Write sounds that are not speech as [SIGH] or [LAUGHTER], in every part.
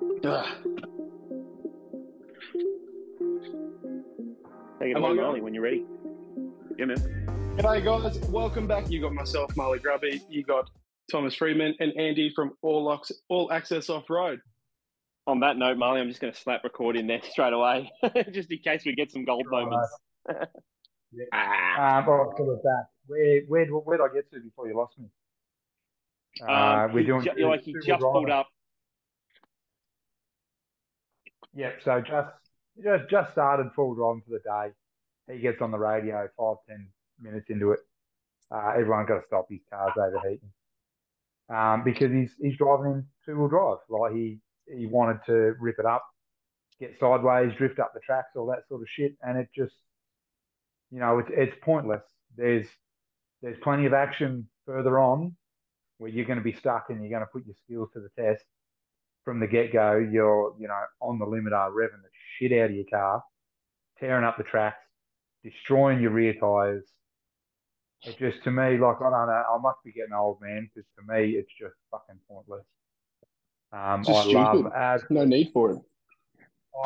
Ugh. Take it Am I away, going? When you're ready. Yeah, man. G'day, guys. Welcome back. You got myself, Marley Grubby. You got Thomas Freeman and Andy from All, Ox- All Access Off Road. On that note, Marley, I'm just going to slap record in there [LAUGHS] straight away, [LAUGHS] just in case we get some gold Right. moments. Yeah. [LAUGHS] ah, Um, all right, so with that, where where where did I get to before you lost me? Uh, um, we're doing ju- two- like he just pulled up. Yep. So just just just started full driving for the day. He gets on the radio five ten minutes into it. Uh, everyone got to stop his car's overheating um, because he's he's driving in two wheel drive. Like he he wanted to rip it up, get sideways, drift up the tracks, all that sort of shit, and it just you know it's it's pointless. There's there's plenty of action further on where you're going to be stuck and you're going to put your skills to the test from the get go. You're you know on the limiter, revving the shit out of your car, tearing up the tracks, destroying your rear tires. It just to me, like I don't know, I must be getting old, man. Because to me, it's just fucking pointless. Um, Just I love stupid. as No need for it.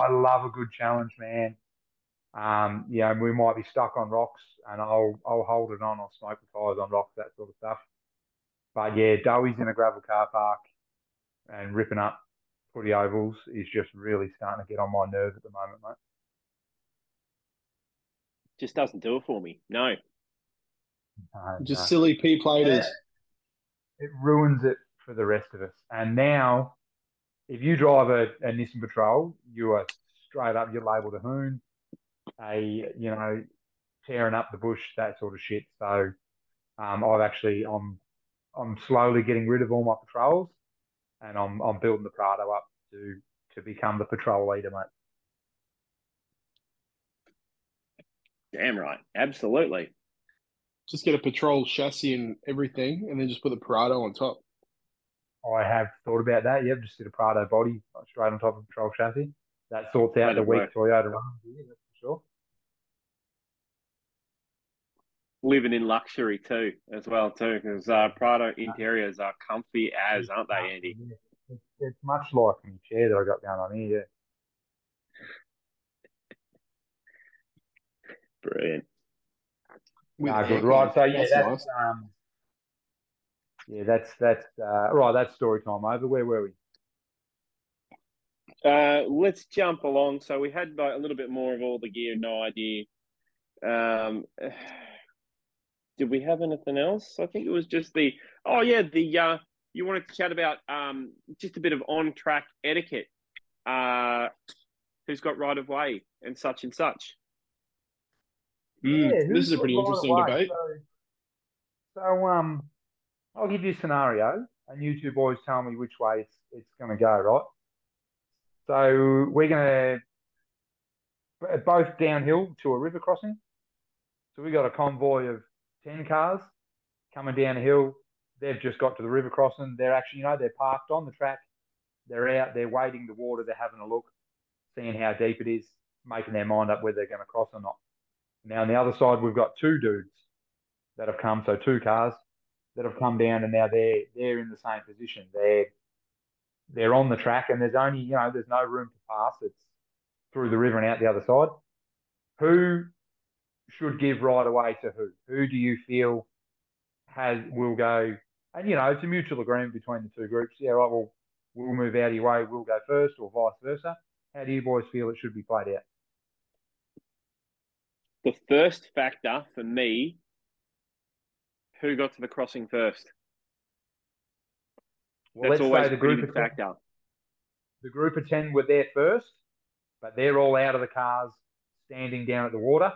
I love a good challenge, man. Um, you know, we might be stuck on rocks, and I'll I'll hold it on. I'll smoke the tires on rocks, that sort of stuff. But yeah, Doey's in a gravel car park and ripping up footy ovals is just really starting to get on my nerves at the moment, mate. Just doesn't do it for me. No. No, Just no. silly P platers. it ruins it for the rest of us. And now, if you drive a, a Nissan Patrol, you are straight up. You're labelled a hoon, a you know, tearing up the bush, that sort of shit. So, um, I've actually I'm I'm slowly getting rid of all my patrols, and I'm I'm building the Prado up to to become the patrol leader, mate. Damn right. Absolutely. Just get a patrol chassis and everything, and then just put the Prado on top. I have thought about that. Yep, just did a Prado body straight on top of a patrol chassis. That sorts out Way the weak work. Toyota run. Yeah, that's for sure. Living in luxury too, as well too, because uh, Prado interiors are comfy as, aren't they, Andy? It's, it's much like my chair that I got down on here. Brilliant. Yeah. With Ah, good. Right. So yeah, That's that's, nice. um, yeah, that's that's uh, right. That's story time over. Where were we? Uh, let's jump along. So we had like, a little bit more of all the gear, no idea. Um, did we have anything else? I think it was just the oh yeah, the uh, you wanted to chat about um, just a bit of on track etiquette. Uh, who's got right of way and such and such. Mm, Yeah, this is a pretty got right interesting debate. So, so um, I'll give you a scenario, and you two boys tell me which way it's it's going to go. Right. So we're going to both downhill to a river crossing. So we got a convoy of ten cars coming down a hill. They've just got to the river crossing. They're actually, you know, they're parked on the track. They're out. They're wading the water. They're having a look, seeing how deep it is, making their mind up whether they're going to cross or not. Now on the other side, we've got two dudes that have come, so two cars that have come down, and now they're they're in the same position. They're they're on the track, and there's only you know there's no room to pass. It's through the river and out the other side. Who should give right away to who? Who do you feel has will go? And you know it's a mutual agreement between the two groups. Yeah, right. Well, we'll move out of your way. We'll go first, or vice versa. How do you boys feel it should be played out? The first factor for me, who got to the crossing first? Well, That's let's always say the group of 10, factor. the group of 10 were there first, but they're all out of the cars standing down at the water.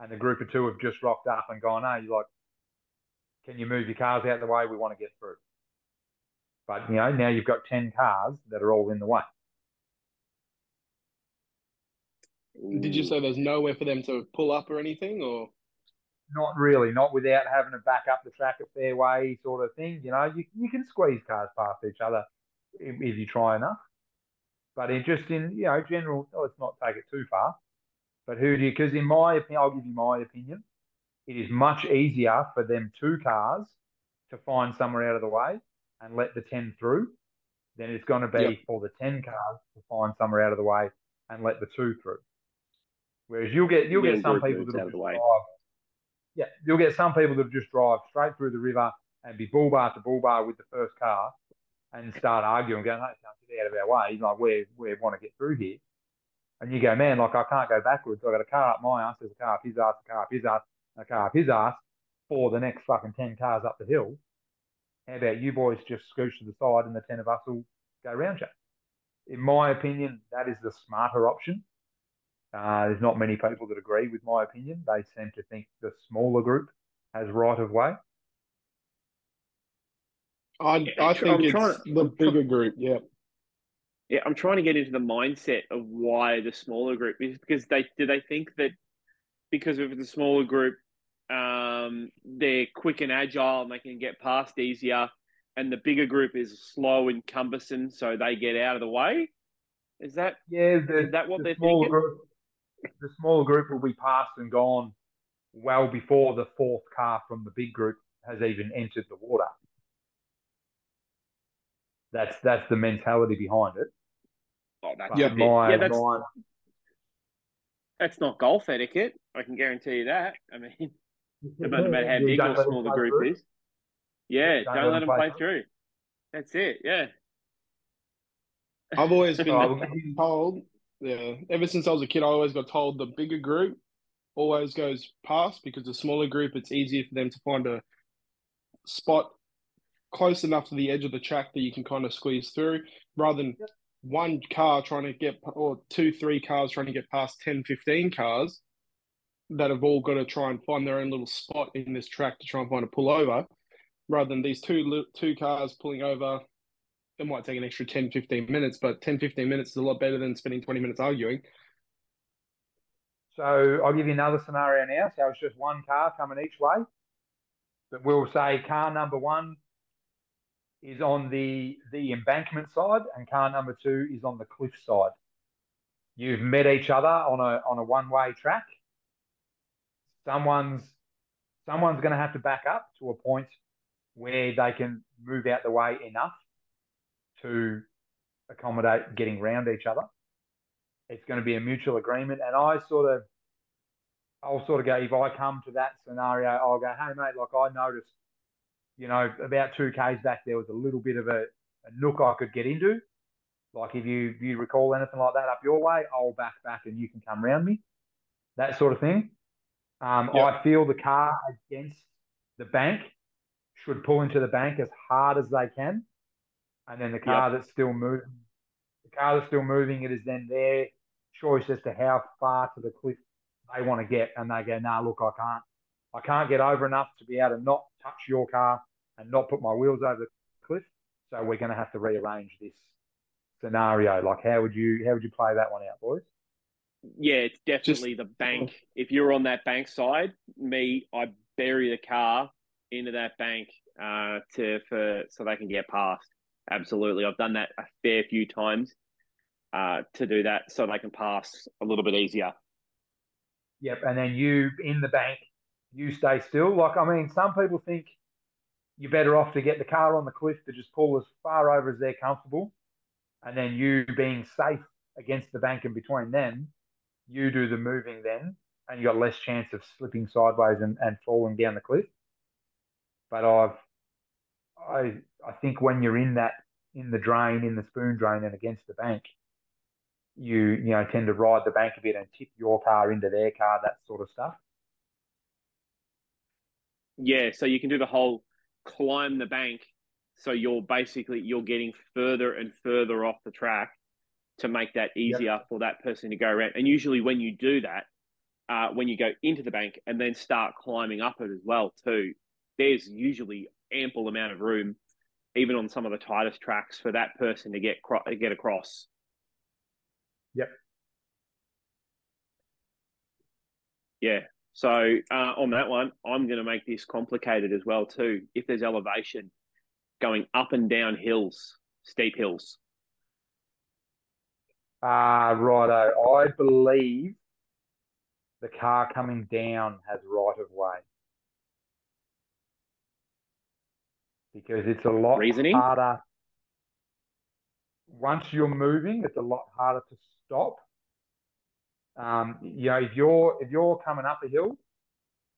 And the group of two have just rocked up and gone, oh, you're like, can you move your cars out of the way? We want to get through. But, you know, now you've got 10 cars that are all in the way. Did you say there's nowhere for them to pull up or anything, or Not really, not without having to back up the track a fair way sort of thing. You know, you, you can squeeze cars past each other if, if you try enough. But in just in, you know, general, oh, let's not take it too far. But who do you, because in my opinion, I'll give you my opinion. It is much easier for them two cars to find somewhere out of the way and let the 10 through then it's going to be Yep. for the 10 cars to find somewhere out of the way and let the two through. Whereas you'll get you'll Getting get some people that will of the just way. drive. Yeah, you'll get some people that just drive straight through the river and be bull bar to bull bar with the first car and start arguing, going, "Hey, can't get out of our way." Like we we want to get through here, and you go, "Man, like I can't go backwards. I got a car up my ass, there's a car up his ass, a car up his ass, a car up his ass for the next fucking ten cars up the hill." How about you boys just scooch to the side and the ten of us will go round you? In my opinion, that is the smarter option. Uh, there's not many people that agree with my opinion. They seem to think the smaller group has right of way. I, I think I'm it's to- the bigger group. Yeah. Yeah, I'm trying to get into the mindset of why the smaller group is because they do they think that because of the smaller group, um, they're quick and agile and they can get past easier, and the bigger group is slow and cumbersome, so they get out of the way. Is that Yeah, the, Is that what the they're thinking? group, the smaller group will be passed and gone well before the fourth car from the big group has even entered the water. That's that's the mentality behind it. oh that's Yeah, my, yeah that's my that's not golf etiquette. I can guarantee you that. I mean, [LAUGHS] no matter how big or small the play group through. is. Yeah, Don't don't, let let them them play play through. That's it. Yeah. I've always [LAUGHS] been oh, So I will give you- [LAUGHS] told, yeah, ever since I was a kid, I always got told the bigger group always goes past because the smaller group, it's easier for them to find a spot close enough to the edge of the track that you can kind of squeeze through rather than Yep. one car trying to get, or two, three cars trying to get past 10, 15 cars that have all got to try and find their own little spot in this track to try and find a pull over rather than these two two cars pulling over it might take an extra 10 15 minutes but 10 15 minutes is a lot better than spending 20 minutes arguing So I'll give you another scenario now. So it's just one car coming each way. But we'll say car number one is on the the embankment side, and car number two is on the cliff side. You've met each other on a on a one way track. Someone's someone's going to have to back up to a point where they can move out the way enough to accommodate getting round each other it's going to be a mutual agreement. And I sort of, I'll sort of go, if I come to that scenario, I'll go, hey, mate, like I noticed, you know, about two Ks back, there was a little bit of a, a nook I could get into. Like if you, if you recall anything like that up your way, I'll back back and you can come round me. That sort of thing. Um, Yep. I feel the car against the bank should pull into the bank as hard as they can. And then the car that's still moving the car that's still moving, it is then their choice as to how far to the cliff they want to get. And they go, nah, look, I can't. I can't get over enough to be able to not touch your car and not put my wheels over the cliff. So we're going to have to rearrange this scenario. Like, how would you how would you play that one out, boys? Yeah, it's definitely the bank. If you're on that bank side, me, I bury the car into that bank uh, to for so they can get past. Absolutely, I've done that a fair few times uh, to do that so they can pass a little bit easier. Yep. And then you in the bank, you stay still. Like, I mean, some people think you're better off to get the car on the cliff to just pull as far over as they're comfortable. And then you being safe against the bank and between them, you do the moving then, and you got less chance of slipping sideways and, and falling down the cliff. But I've, I, I think when you're in that, in the drain, in the spoon drain, and against the bank, you, you know, tend to ride the bank a bit and tip your car into their car, that sort of stuff. Yeah, so you can do the whole climb the bank. So you're basically you're getting further and further off the track to make that easier for that person to go around. And usually when you do that, uh, when you go into the bank and then start climbing up it as well too, there's usually ample amount of room, even on some of the tightest tracks, for that person to get cro- get across. Yep. Yeah. So uh, on that one, I'm going to make this complicated as well too. If there's elevation going up and down hills, steep hills. Ah, righto. I believe the car coming down has right of way. Because it's a lot Reasoning? harder. once you're moving, it's a lot harder to stop. Um, you know, if you're if you're coming up a hill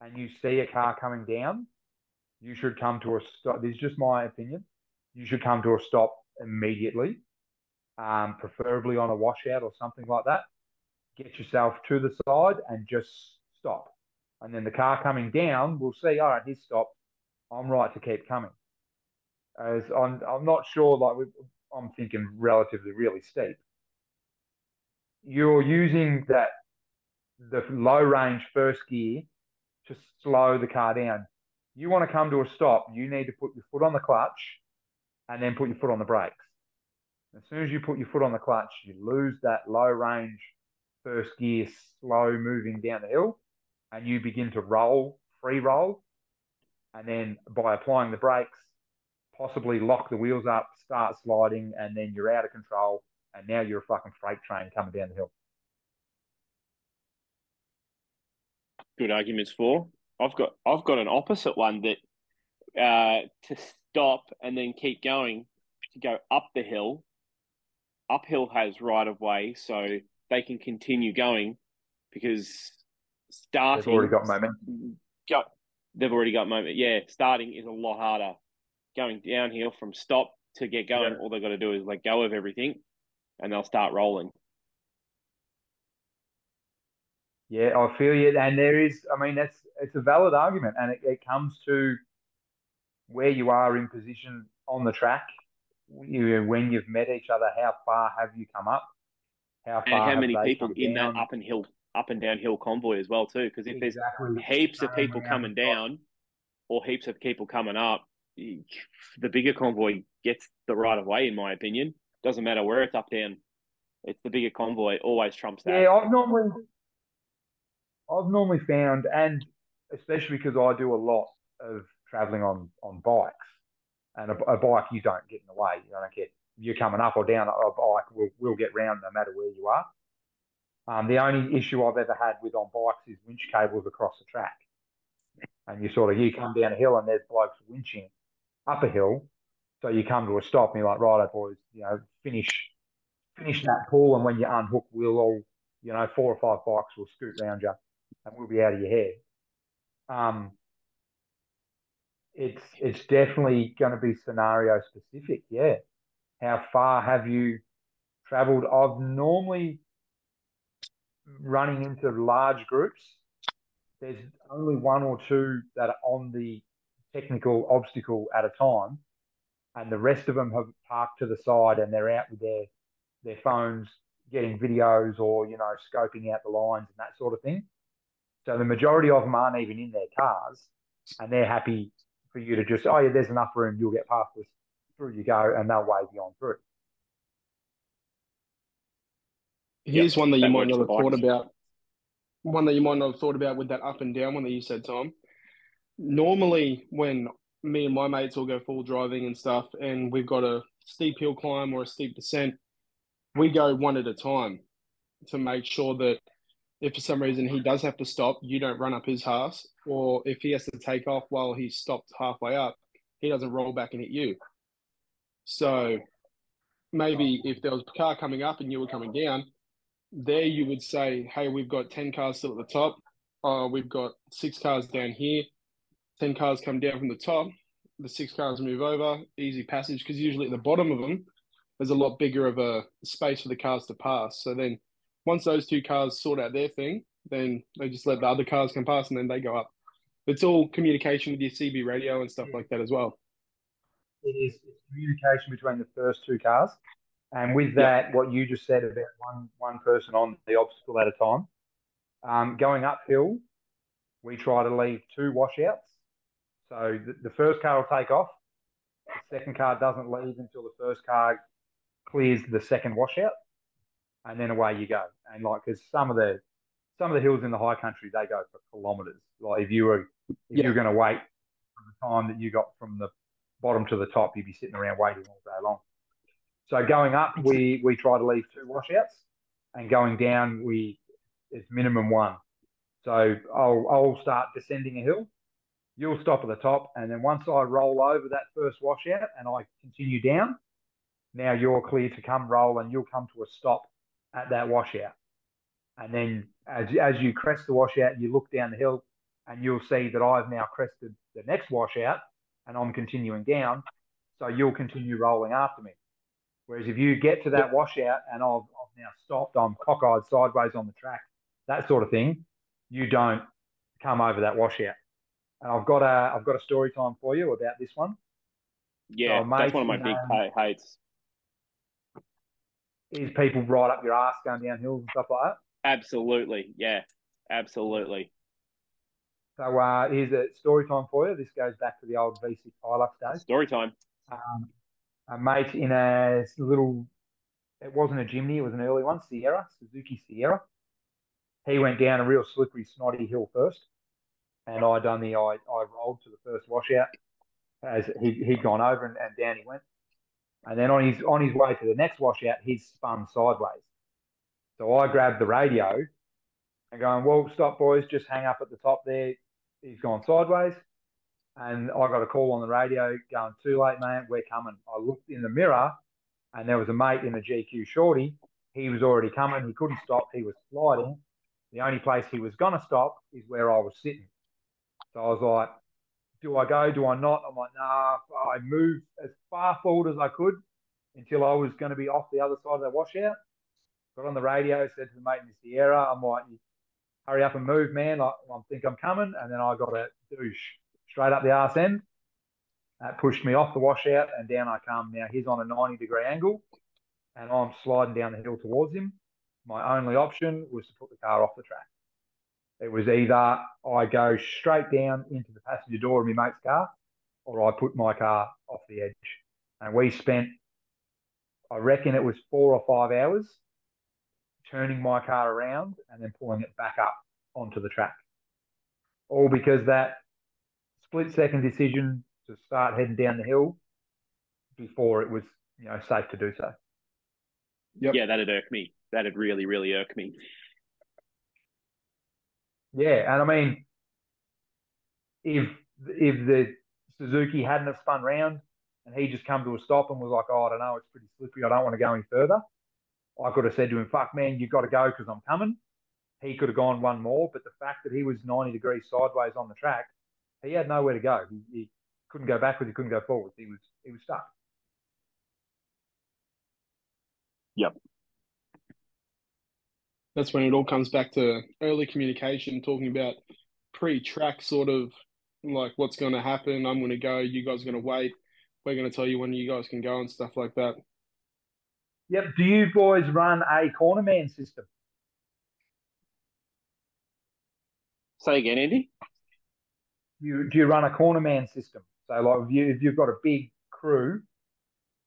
and you see a car coming down, you should come to a stop. This is just my opinion. You should come to a stop immediately, um, preferably on a washout or something like that. Get yourself to the side and just stop. And then the car coming down will see, all right, he's stopped. I'm right to keep coming. As I'm, I'm not sure, like I'm thinking relatively really steep. You're using that the low range first gear to slow the car down. You want to come to a stop, you need to put your foot on the clutch and then put your foot on the brakes. As soon as you put your foot on the clutch, you lose that low range first gear, slow moving down the hill, and you begin to roll, free roll. And then by applying the brakes, possibly lock the wheels up, start sliding, and then you're out of control. And now you're a fucking freight train coming down the hill. Good arguments for. I've got I've got an opposite one that uh, to stop and then keep going to go up the hill. Uphill has right of way, so they can continue going because starting. They've already got momentum. Go, they've already got moment. Yeah, starting is a lot harder. Going downhill from stop to get going, yeah. all they've got to do is let go of everything, and they'll start rolling. Yeah, I feel you, and there is. I mean, that's it's a valid argument, and it, it comes to where you are in position on the track. You, when you've met each other, how far have you come up? How and how many people in down? that up and hill, up and downhill convoy as well too? Because if exactly. there's heaps of people coming down, or heaps of people coming up, the bigger convoy gets the right of way. In my opinion, doesn't matter where it's up down. It's the bigger convoy always trumps that. Yeah, I've normally I've normally found, and especially because I do a lot of traveling on on bikes, and a, a, bike you don't get in the way. You don't get you're coming up or down. A bike will will get round no matter where you are. Um, the only issue I've ever had with on bikes is winch cables across the track, and you sort of you come down a hill and there's blokes winching up a hill, so you come to a stop and you're like, right, boys, you know, finish finish that pull, and when you unhook, we'll all, you know, four or five bikes will scoot round you and we'll be out of your hair. Um, it's it's definitely going to be scenario specific. Yeah, how far have you travelled? I've normally running into large groups. There's only one or two that are on the technical obstacle at a time, and the rest of them have parked to the side and they're out with their their phones getting videos or you know scoping out the lines and that sort of thing. So the majority of them aren't even in their cars, and they're happy for you to just, oh yeah, there's enough room, you'll get past this. Through you go, and they'll wave you on through. Here's yep, one that you might not have thought about. One that you might not have thought about with that up and down one that you said, Tom. Normally, when me and my mates all go full driving and stuff, and we've got a steep hill climb or a steep descent, we go one at a time to make sure that if for some reason he does have to stop, you don't run up his ass, or if he has to take off while he's stopped halfway up, he doesn't roll back and hit you. So maybe if there was a car coming up and you were coming down, there you would say, "Hey, we've got ten cars still at the top. Uh, we've got six cars down here. Ten cars come down from the top. The six cars move over, easy passage. Because usually at the bottom of them, there's a lot bigger of a space for the cars to pass. So then once those two cars sort out their thing, then they just let the other cars come past and then they go up. It's all communication with your CB radio and stuff like that as well. It is it's communication between the first two cars. And with that, what you just said about one one person on the obstacle at a time, um, going uphill, we try to leave two washouts. So the, the first car will take off. The second car doesn't leave until the first car clears the second washout and then away you go. And like, because some of the some of the hills in the high country they go for kilometres. Like if you were if yeah. you were going to wait for the time that you got from the bottom to the top, you'd be sitting around waiting all day long. So going up, we we try to leave two washouts, and going down, we it's minimum one. So I'll I'll start descending a hill. You'll stop at the top, and then once I roll over that first washout and I continue down, now you're clear to come roll and you'll come to a stop at that washout. And then as, as you crest the washout, you look down the hill and you'll see that I've now crested the next washout and I'm continuing down. So you'll continue rolling after me. Whereas if you get to that washout and I've, I've now stopped, I'm cockeyed sideways on the track, that sort of thing, you don't come over that washout. And I've got a I've got a story time for you about this one. Yeah, so that's one of my big um, hates. Is people right up your ass going down hills and stuff like that? Absolutely, yeah, absolutely. So uh, here's a story time for you. This goes back to the old V6 Hilux days. Story time. Um, a mate in a little, it wasn't a Jimny, it was an early one, Sierra, Suzuki Sierra. He went down a real slippery, snotty hill first, and I done the I, I rolled to the first washout as he he'd gone over and, and down he went, and then on his on his way to the next washout, he spun sideways. So I grabbed the radio and going, well, stop, boys, just hang up at the top there. He's gone sideways. And I got a call on the radio going, too late, man, we're coming. I looked in the mirror and there was a mate in a GQ shorty. He was already coming. He couldn't stop. He was sliding. The only place he was going to stop is where I was sitting. So I was like, do I go? Do I not? I'm like, nah. I moved as far forward as I could until I was going to be off the other side of the washout. Got on the radio, said to the mate in the Sierra, I'm like, hurry up and move, man. I, I think I'm coming. And then I got a douche straight up the arse end. That pushed me off the washout and down I come. Now he's on a 90 degree angle and I'm sliding down the hill towards him. My only option was to put the car off the track. It was either I go straight down into the passenger door of my mate's car or I put my car off the edge. And we spent, I reckon it was four or five hours turning my car around and then pulling it back up onto the track. All because that split second decision to start heading down the hill before it was, you know, safe to do so. Yep. Yeah, that'd irk me. That'd really, really irk me. Yeah, and I mean, if if the Suzuki hadn't have spun round and he just come to a stop and was like, "Oh, I don't know, it's pretty slippery. I don't want to go any further," I could have said to him, "Fuck, man, you've got to go because I'm coming." He could have gone one more, but the fact that he was 90 degrees sideways on the track, he had nowhere to go. He, he couldn't go backwards. He couldn't go forwards. He was he was stuck. Yep. That's when it all comes back to early communication, talking about pre-track sort of like what's going to happen. I'm going to go. You guys are going to wait. We're going to tell you when you guys can go and stuff like that. Yep. Do you boys run a corner man system? Say again, Andy. You do you run a corner man system? So like if you if you've got a big crew,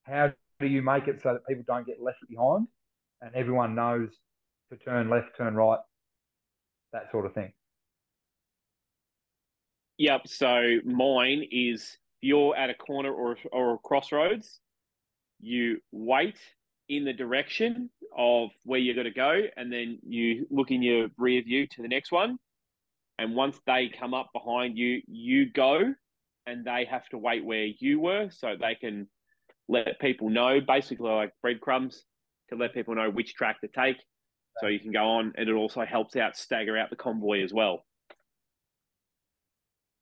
how do you make it so that people don't get left behind and everyone knows to turn left, turn right, that sort of thing? Yep. So mine is you're at a corner or or a crossroads, you wait in the direction of where you're going to go, and then you look in your rear view to the next one. And once they come up behind you, you go, and they have to wait where you were, so they can let people know, basically like breadcrumbs, to let people know which track to take, so you can go on. And it also helps out stagger out the convoy as well.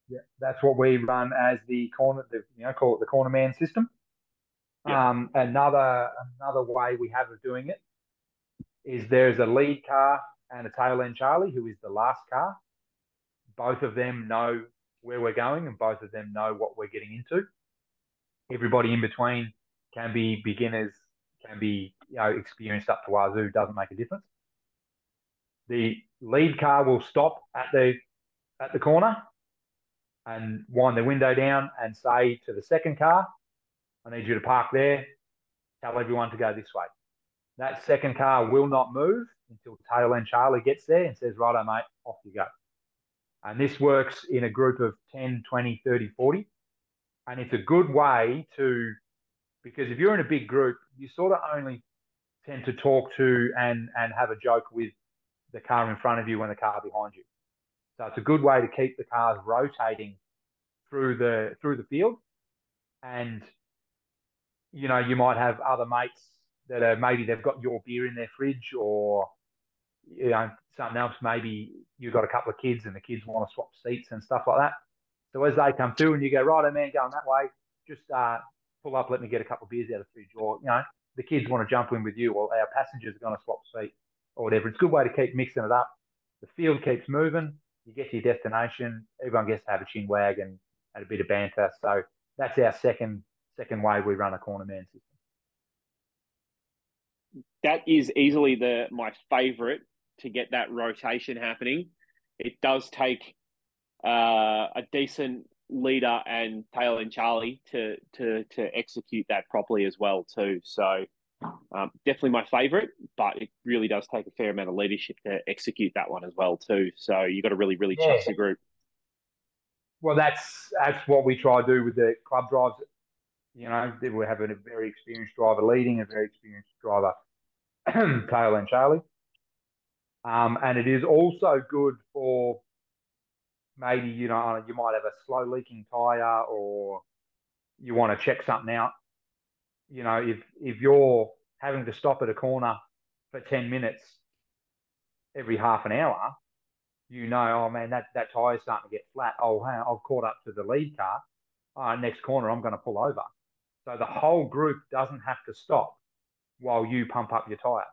Yeah, that's what we run as the corner, the, you know, call it the corner man system. Um, another another way we have of doing it is there's a lead car and a tail end Charlie, who is the last car. Both of them know where we're going, and both of them know what we're getting into. Everybody in between can be beginners, can be you know experienced up to wazoo. Doesn't make a difference. The lead car will stop at the at the corner and wind the window down and say to the second car, I need you to park there. Tell everyone to go this way. That second car will not move until tail end Charlie gets there and says, righto, mate, off you go. And this works in a group of 10, 20, 30, 40. And it's a good way to, because if you're in a big group, you sort of only tend to talk to and, and have a joke with the car in front of you and the car behind you. So it's a good way to keep the cars rotating through the through the field. And you know, you might have other mates that are maybe they've got your beer in their fridge or you know something else. Maybe you've got a couple of kids and the kids want to swap seats and stuff like that. So as they come through and you go, right, man, going that way, just uh, pull up, let me get a couple of beers out of the fridge, or you know, the kids want to jump in with you, or our passengers are going to swap seat or whatever. It's a good way to keep mixing it up. The field keeps moving. You get to your destination. Everyone gets to have a chin wag and, and a bit of banter. So that's our second second way we run a corner man system. That is easily the my favourite to get that rotation happening. It does take uh, a decent leader and tail end Charlie to to to execute that properly as well too. So um, definitely my favourite, but it really does take a fair amount of leadership to execute that one as well too. So you've got to really really yeah. trust the group. Well, that's that's what we try to do with the club drives. You know, we have a very experienced driver leading, a very experienced driver [CLEARS THROAT] tail end Charlie. Um, and it is also good for maybe you know you might have a slow leaking tire or you want to check something out. You know, if if you're having to stop at a corner for ten minutes every half an hour, you know, oh man, that that tire's starting to get flat. Oh, hey, I've caught up to the lead car. Uh, next corner, I'm going to pull over. So the whole group doesn't have to stop while you pump up your tire.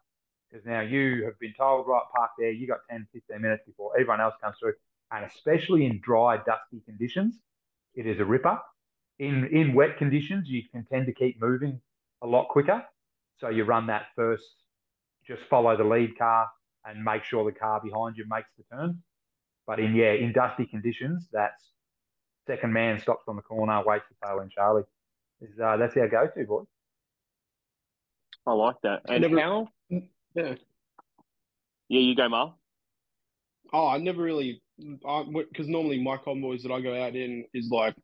Because now you have been told, right, park there, you got 10, 15 minutes before everyone else comes through and especially in dry, dusty conditions, it is a ripper. In in wet conditions, you can tend to keep moving a lot quicker. So you run that first, just follow the lead car and make sure the car behind you makes the turn. But in yeah, in dusty conditions, that's second man stops on the corner, waits for tail end Charlie. Is uh, that's our go-to boy. I like that. And never, how? Yeah. Yeah, you go, Marl. Oh, I never really because normally my convoys that I go out in is like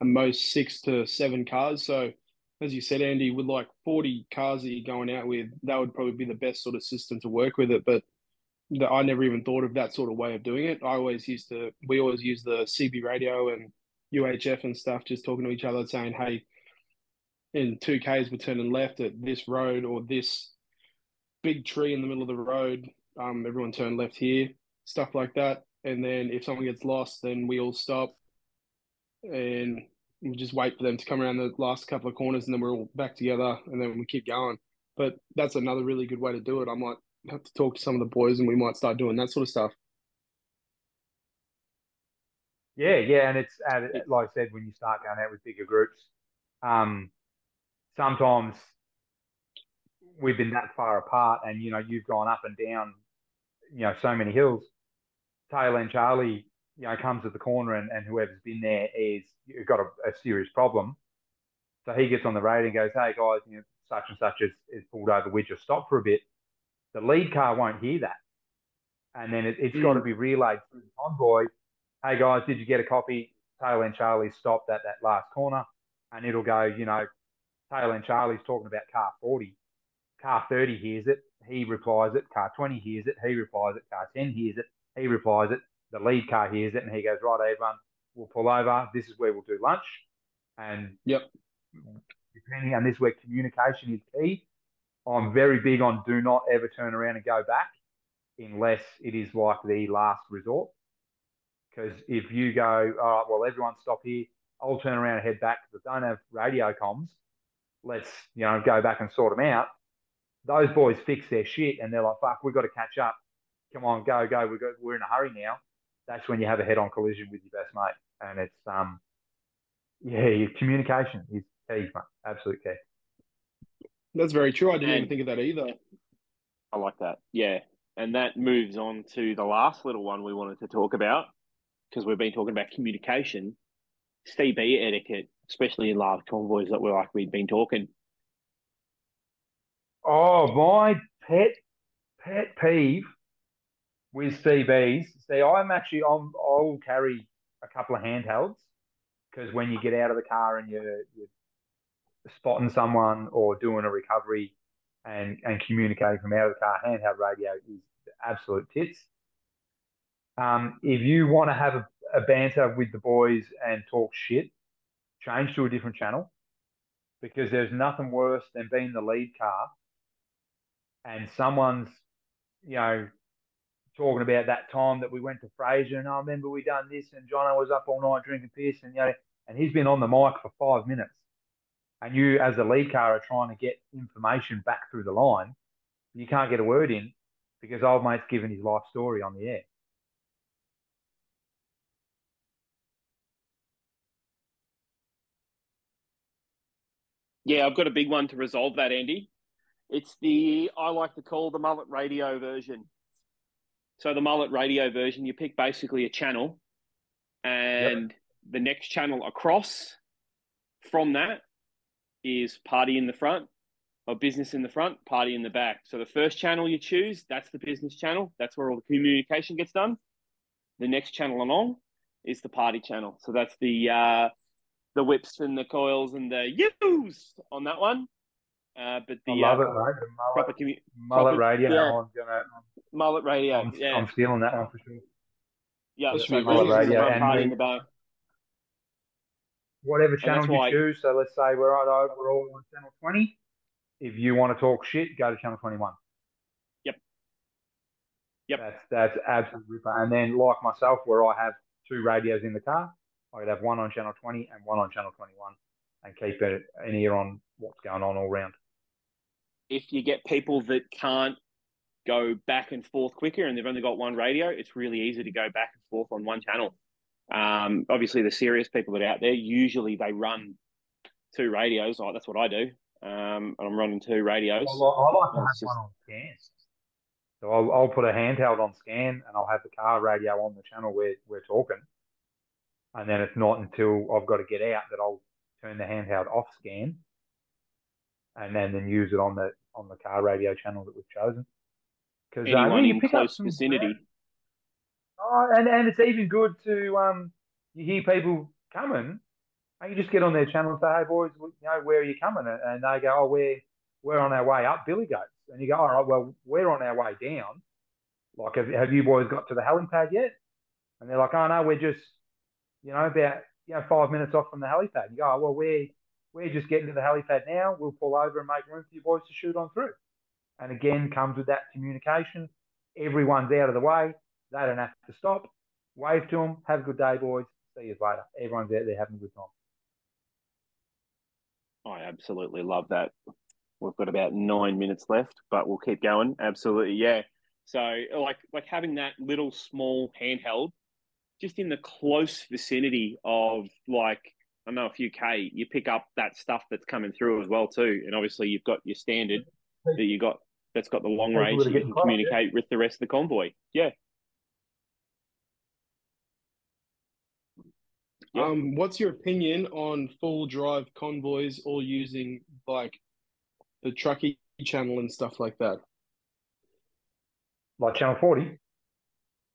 a most six to seven cars. So as you said, Andy, with like 40 cars that you're going out with, that would probably be the best sort of system to work with it. But the, I never even thought of that sort of way of doing it. I always used to, we always use the CB radio and UHF and stuff, just talking to each other, saying, hey, in 2Ks, we're turning left at this road or this big tree in the middle of the road. Um, everyone turn left here, stuff like that and then if someone gets lost, then we all stop and we just wait for them to come around the last couple of corners, and then we're all back together, and then we keep going. But that's another really good way to do it. I might have to talk to some of the boys, and we might start doing that sort of stuff. Yeah, yeah, and it's like I said, when you start going out with bigger groups, um, sometimes we've been that far apart, and you know you've gone up and down, you know, so many hills tail end Charlie, you know, comes at the corner and, and whoever's been there is got a, a, serious problem. So he gets on the radio and goes, "Hey guys, you know, such and such is, is pulled over. We just stop for a bit." The lead car won't hear that, and then it, has mm. got to be relayed through the convoy. Hey guys, did you get a copy? Tail end Charlie stopped at that last corner, and it'll go, you know, tail end Charlie's talking about car 40. Car 30 hears it, he replies it. Car 20 hears it, he replies it. Car 10 hears it, he replies it. The lead car hears it and he goes, right, everyone, we'll pull over. This is where we'll do lunch. And yep, depending on this, where communication is key. I'm very big on do not ever turn around and go back unless it is like the last resort. Because if you go, all right, well, everyone stop here, I'll turn around and head back because I don't have radio comms. Let's, you know, go back and sort them out. Those boys fix their shit and they're like, fuck, we've got to catch up come on, go, go, we got, we're in a hurry now. That's when you have a head-on collision with your best mate, and it's um, yeah, your communication is key, mate. absolute key. That's very true. I didn't and even think of that either. I like that. Yeah, and that moves on to the last little one we wanted to talk about because we've been talking about communication, CB etiquette, especially in large convoys that we're like we've been talking. Oh, my pet pet peeve with CBs, see, I'm actually I'm, I'll carry a couple of handhelds because when you get out of the car and you're, you're spotting someone or doing a recovery and and communicating from out of the car, handheld radio is absolute tits. Um, if you want to have a, a banter with the boys and talk shit, change to a different channel because there's nothing worse than being the lead car and someone's, you know, talking about that time that we went to Fraser and I remember we done this and Jono was up all night drinking piss and you know and he's been on the mic for five minutes. And you as the lead car are trying to get information back through the line. You can't get a word in because old mate's given his life story on the air. Yeah, I've got a big one to resolve that, Andy. It's the I like to call the mullet radio version. So the mullet radio version, you pick basically a channel, and yep. the next channel across from that is party in the front or business in the front, party in the back. So the first channel you choose, that's the business channel. That's where all the communication gets done. The next channel along is the party channel. So that's the uh, the whips and the coils and the yous on that one. Uh, but the I love uh, it, right? The mullet, commu- mullet proper- radio. yeah. I'm gonna, mullet radio. I'm, yeah, I'm stealing that one for sure. yeah. That So should be mullet radio and party the- in the back. Whatever channel you why- choose. So let's say we're right we're all on channel 20. If you want to talk shit, go to channel 21. Yep. Yep. That's that's absolutely ripper. And then like myself, where I have two radios in the car, I could have one on channel 20 and one on channel 21, and keep it an ear on what's going on all round. if you get people that can't go back and forth quicker and they've only got one radio, it's really easy to go back and forth on one channel. Um, obviously, the serious people that are out there, usually they run two radios. Oh, that's what I do. Um, and I'm running two radios. I like, I like to have just- one on scan. So I'll, I'll put a handheld on scan and I'll have the car radio on the channel where we're talking. And then it's not until I've got to get out that I'll turn the handheld off scan and then, then use it on the on the car radio channel that we've chosen. Because uh, Anyone yeah, you in close vicinity. Oh, and, and it's even good to um you hear people coming and you just get on their channel and say, Hey boys, you know, where are you coming? And- And they go, Oh, we're we're on our way up Billy Goats. And you go, All right, well, we're on our way down. Like have, have you boys got to the helipad yet? And they're like, Oh no, we're just, you know, about you know, five minutes off from the helipad. You go, oh, well, we're we're just getting to the helipad now. We'll pull over and make room for you boys to shoot on through. And again, comes with that communication. Everyone's out of the way. They don't have to stop. Wave to them. Have a good day, boys. See you later. Everyone's out there having a good time. I absolutely love that. We've got about nine minutes left, but we'll keep going. Absolutely, yeah. So, like, like having that little small handheld, just in the close vicinity of like I know a few k, you pick up that stuff that's coming through as well too. And obviously, you've got your standard that you got that's got the long People range. that are can caught, yeah. communicate with the rest of the convoy. Yeah. Yep. Um, what's your opinion on full drive convoys all using like the truckie channel and stuff like that? Like Channel 40.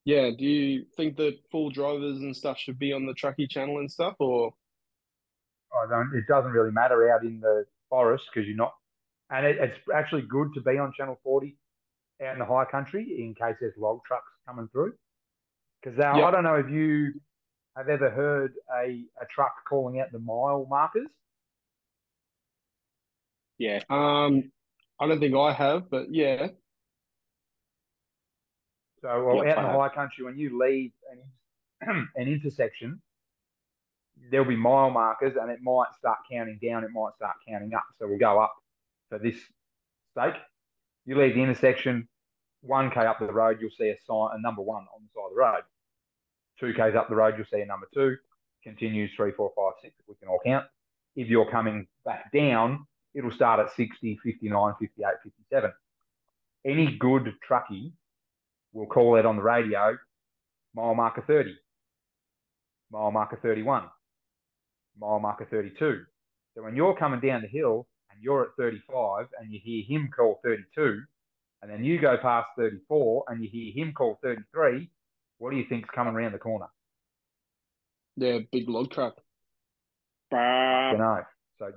Yeah, do you think that full drivers and stuff should be on the truckie channel and stuff, or I don't. It doesn't really matter out in the forest because you're not. And it, it's actually good to be on Channel 40 out in the high country in case there's log trucks coming through. Because Yep. I don't know if you have ever heard a, a truck calling out the mile markers. Yeah. um, I don't think I have, but yeah, So well, Yep, out in I the have. high country, when you leave an, [CLEARS THROAT] an intersection, there'll be mile markers, and it might start counting down. It might start counting up. So we'll go up for this stake. You leave the intersection, one k up the road, you'll see a sign, a number one on the side of the road. Two k's up the road, you'll see a number two. Continues three, four, five, six. If we can all count. If you're coming back down, it'll start at 60, 59, 58, 57. Any good truckie will call out on the radio mile marker 30, mile marker 31, mile marker 32. So when you're coming down the hill and you're at 35 and you hear him call 32, and then you go past 34 and you hear him call 33, what do you think's coming around the corner? yeah, big log truck. You know. So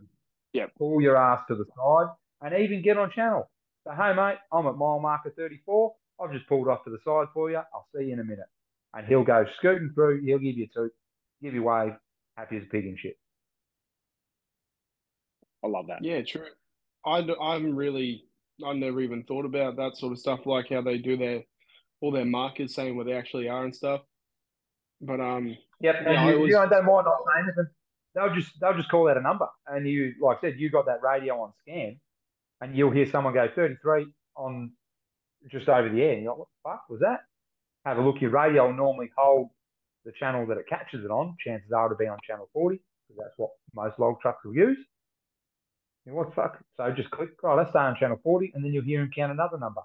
Yep. pull your ass to the side and even get on channel. So, hey mate, I'm at mile marker 34. I've just pulled off to the side for you. I'll see you in a minute. And he'll go scooting through. He'll give you a toot, give you a wave, happy as a pig and shit. I love that. Yeah, true. I, I'm really, I never even thought about that sort of stuff, like how they do their, all their markers saying where they actually are and stuff. But, um, Yep, and Yeah, I you, always- you know, they might not say anything. They'll just they'll just call out a number, and you, like I said, you got that radio on scan, and you'll hear someone go thirty three on just over the air. And you're like, what the fuck was that? Have a look. Your radio will normally hold the channel that it catches it on. Chances are it'll be on channel forty because that's what most log trucks will use. You know, what the fuck? So just click. Oh, let's stay on channel forty, and then you'll hear him count another number.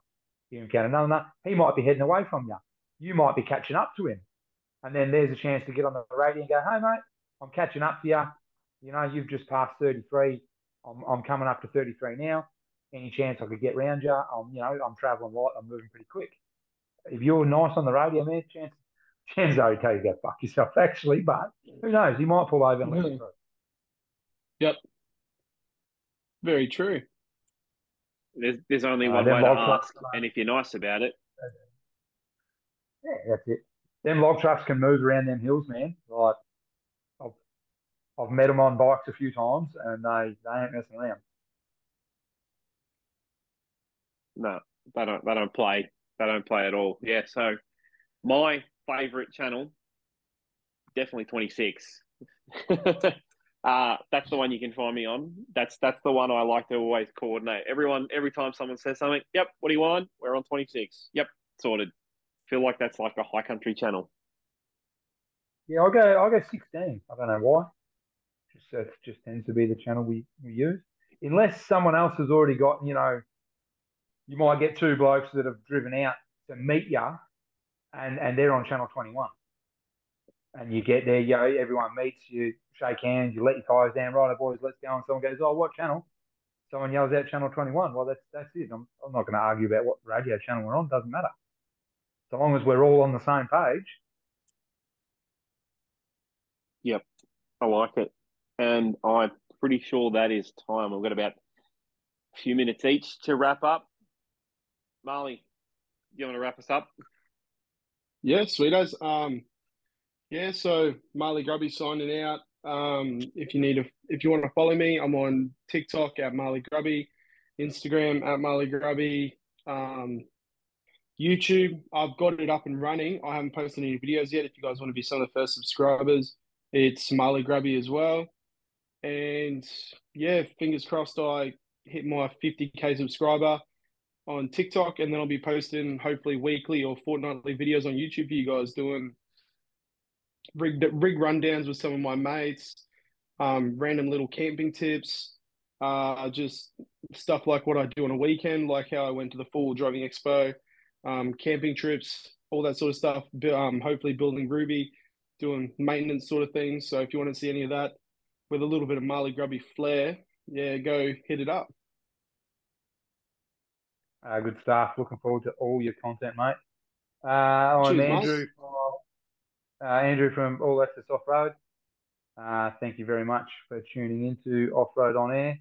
Hear him count another number. He might be heading away from you. You might be catching up to him. And then there's a chance to get on the radio and go, hey, mate, I'm catching up to you. You know, you've just passed 33. I'm, I'm coming up to 33 now. Any chance I could get round you? I'm, you know, I'm travelling light. I'm moving pretty quick. If you're nice on the radio, man, chance, chances are he'll tell you to go fuck yourself, [LAUGHS] actually. But who knows? He might pull over and let you Mhm. through. Very true. There's there's only Uh, one way to trucks, ask, mate. and if you're nice about it, Yeah, that's it. Them log trucks can move around them hills, man. Like, I've, I've met them on bikes a few times, and they, they ain't messing around. no, they don't they don't play. They don't play at all. Yeah. So my favourite channel, definitely twenty six. [LAUGHS] uh, that's the one you can find me on. That's that's the one I like to always coordinate. Everyone, every time someone says something, yep, what do you want? We're on twenty six. Yep, sorted. Feel like that's like a high country channel. Yeah, I'll go. I'll go sixteen. I don't know why. Just uh, it just tends to be the channel we, we use, unless someone else has already got. You know, you might get two blokes that have driven out to meet you, and and they're on channel twenty one. And you get there, you know, everyone meets, you shake hands, you let your tires down, right, boys, let's go. And someone goes, oh, what channel? Someone yells out channel 21. Well, that's that's it. I'm, I'm not going to argue about what radio channel we're on. Doesn't matter. So long as we're all on the same page. Yep, I like it. And I'm pretty sure that is time. We've got about a few minutes each to wrap up. Marley, do you want to wrap us up? Yeah, sweet as. Um, yeah, so Marley Grubby signing out. Um, if you need to, if you want to follow me, I'm on TikTok at Marley Grubby, Instagram at Marley Grubby, um, YouTube. I've got it up and running. I haven't posted any videos yet. If you guys want to be some of the first subscribers, it's Marley Grubby as well. And yeah, fingers crossed I hit my 50k subscriber on TikTok, and then I'll be posting hopefully weekly or fortnightly videos on YouTube for you guys doing rig rig rundowns with some of my mates, um, random little camping tips, uh, just stuff like what I do on a weekend, like how I went to the Full Driving Expo, um, camping trips, all that sort of stuff. Um, hopefully building Ruby, doing maintenance sort of things. So if you want to see any of that with a little bit of Marley Grubby flair, yeah, go hit it up. Uh, good stuff. Looking forward to all your content, mate. Uh, I'm Cheers, Andrew Miles. Uh, Andrew from All Access Off Road. Uh, thank you very much for tuning into Off Road on Air.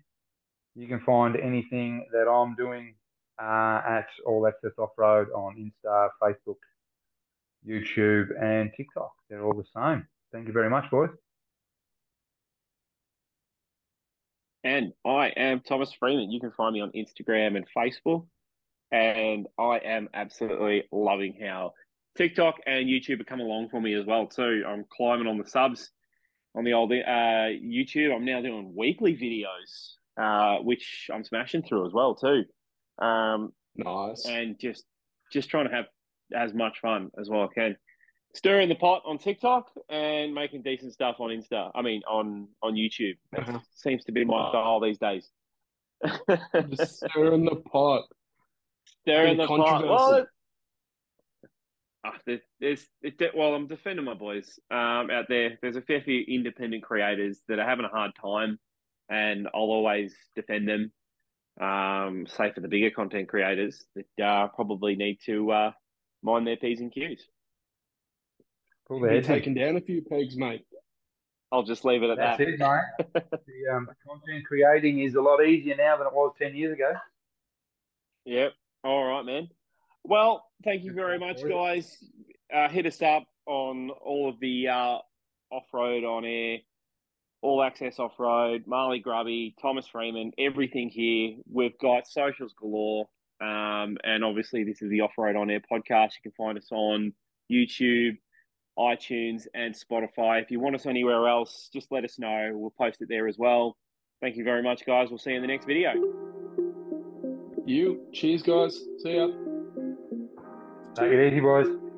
You can find anything that I'm doing uh, at All Access Off Road on Insta, Facebook, YouTube, and TikTok. They're all the same. Thank you very much, boys. And I am Thomas Freeman. You can find me on Instagram and Facebook. And I am absolutely loving how TikTok and YouTube are coming along for me as well too. I'm climbing on the subs on the old uh, YouTube. I'm now doing weekly videos, uh, which I'm smashing through as well too. Um, Nice. and just just trying to have as much fun as well I can. Stirring the pot on TikTok and making decent stuff on Insta. I mean on on YouTube. [LAUGHS] That Uh-huh. seems to be my style these days. Stirring the pot. [LAUGHS] Stirring the pot. Well, it- ah, there's, there's it, well, I'm defending my boys um, out there. There's a fair few independent creators that are having a hard time, and I'll always defend them. Um, say for the bigger content creators that uh, probably need to uh, mind their p's and q's. Cool, You're the heads in. taking down a few pegs, mate. I'll just leave it at That's that. it, mate. [LAUGHS] the um, content creating is a lot easier now than it was 10 years ago. Yep. All right, man. Well, thank you very much, guys. Uh, hit us up on all of the uh, off road on air all access off road, Marley Grubby, Thomas Freeman, everything here. We've got socials galore. Um, and obviously, this is the Off Road On Air podcast. You can find us on YouTube, iTunes, and Spotify. If you want us anywhere else, just let us know. We'll post it there as well. Thank you very much, guys. We'll see you in the next video. You. Cheers, guys. See ya. Take it easy, boys.